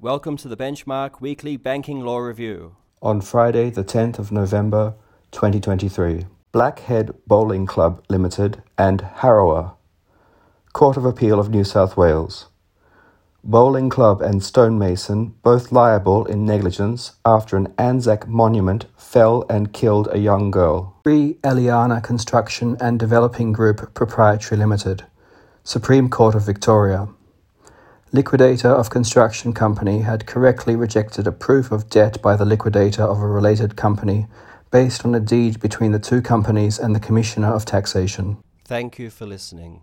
Welcome to the Benchmark Weekly Banking Law Review. On Friday, the 10th of November 2023, Blackhead Bowling Club Limited and Harrower, Court of Appeal of New South Wales. Bowling Club and Stonemason both liable in negligence after an Anzac monument fell and killed a young girl. Pre Eliana Construction and Developing Group Proprietary Limited, Supreme Court of Victoria. Liquidator of construction company had correctly rejected a proof of debt by the liquidator of a related company based on a deed between the two companies and the Commissioner of Taxation. Thank you for listening.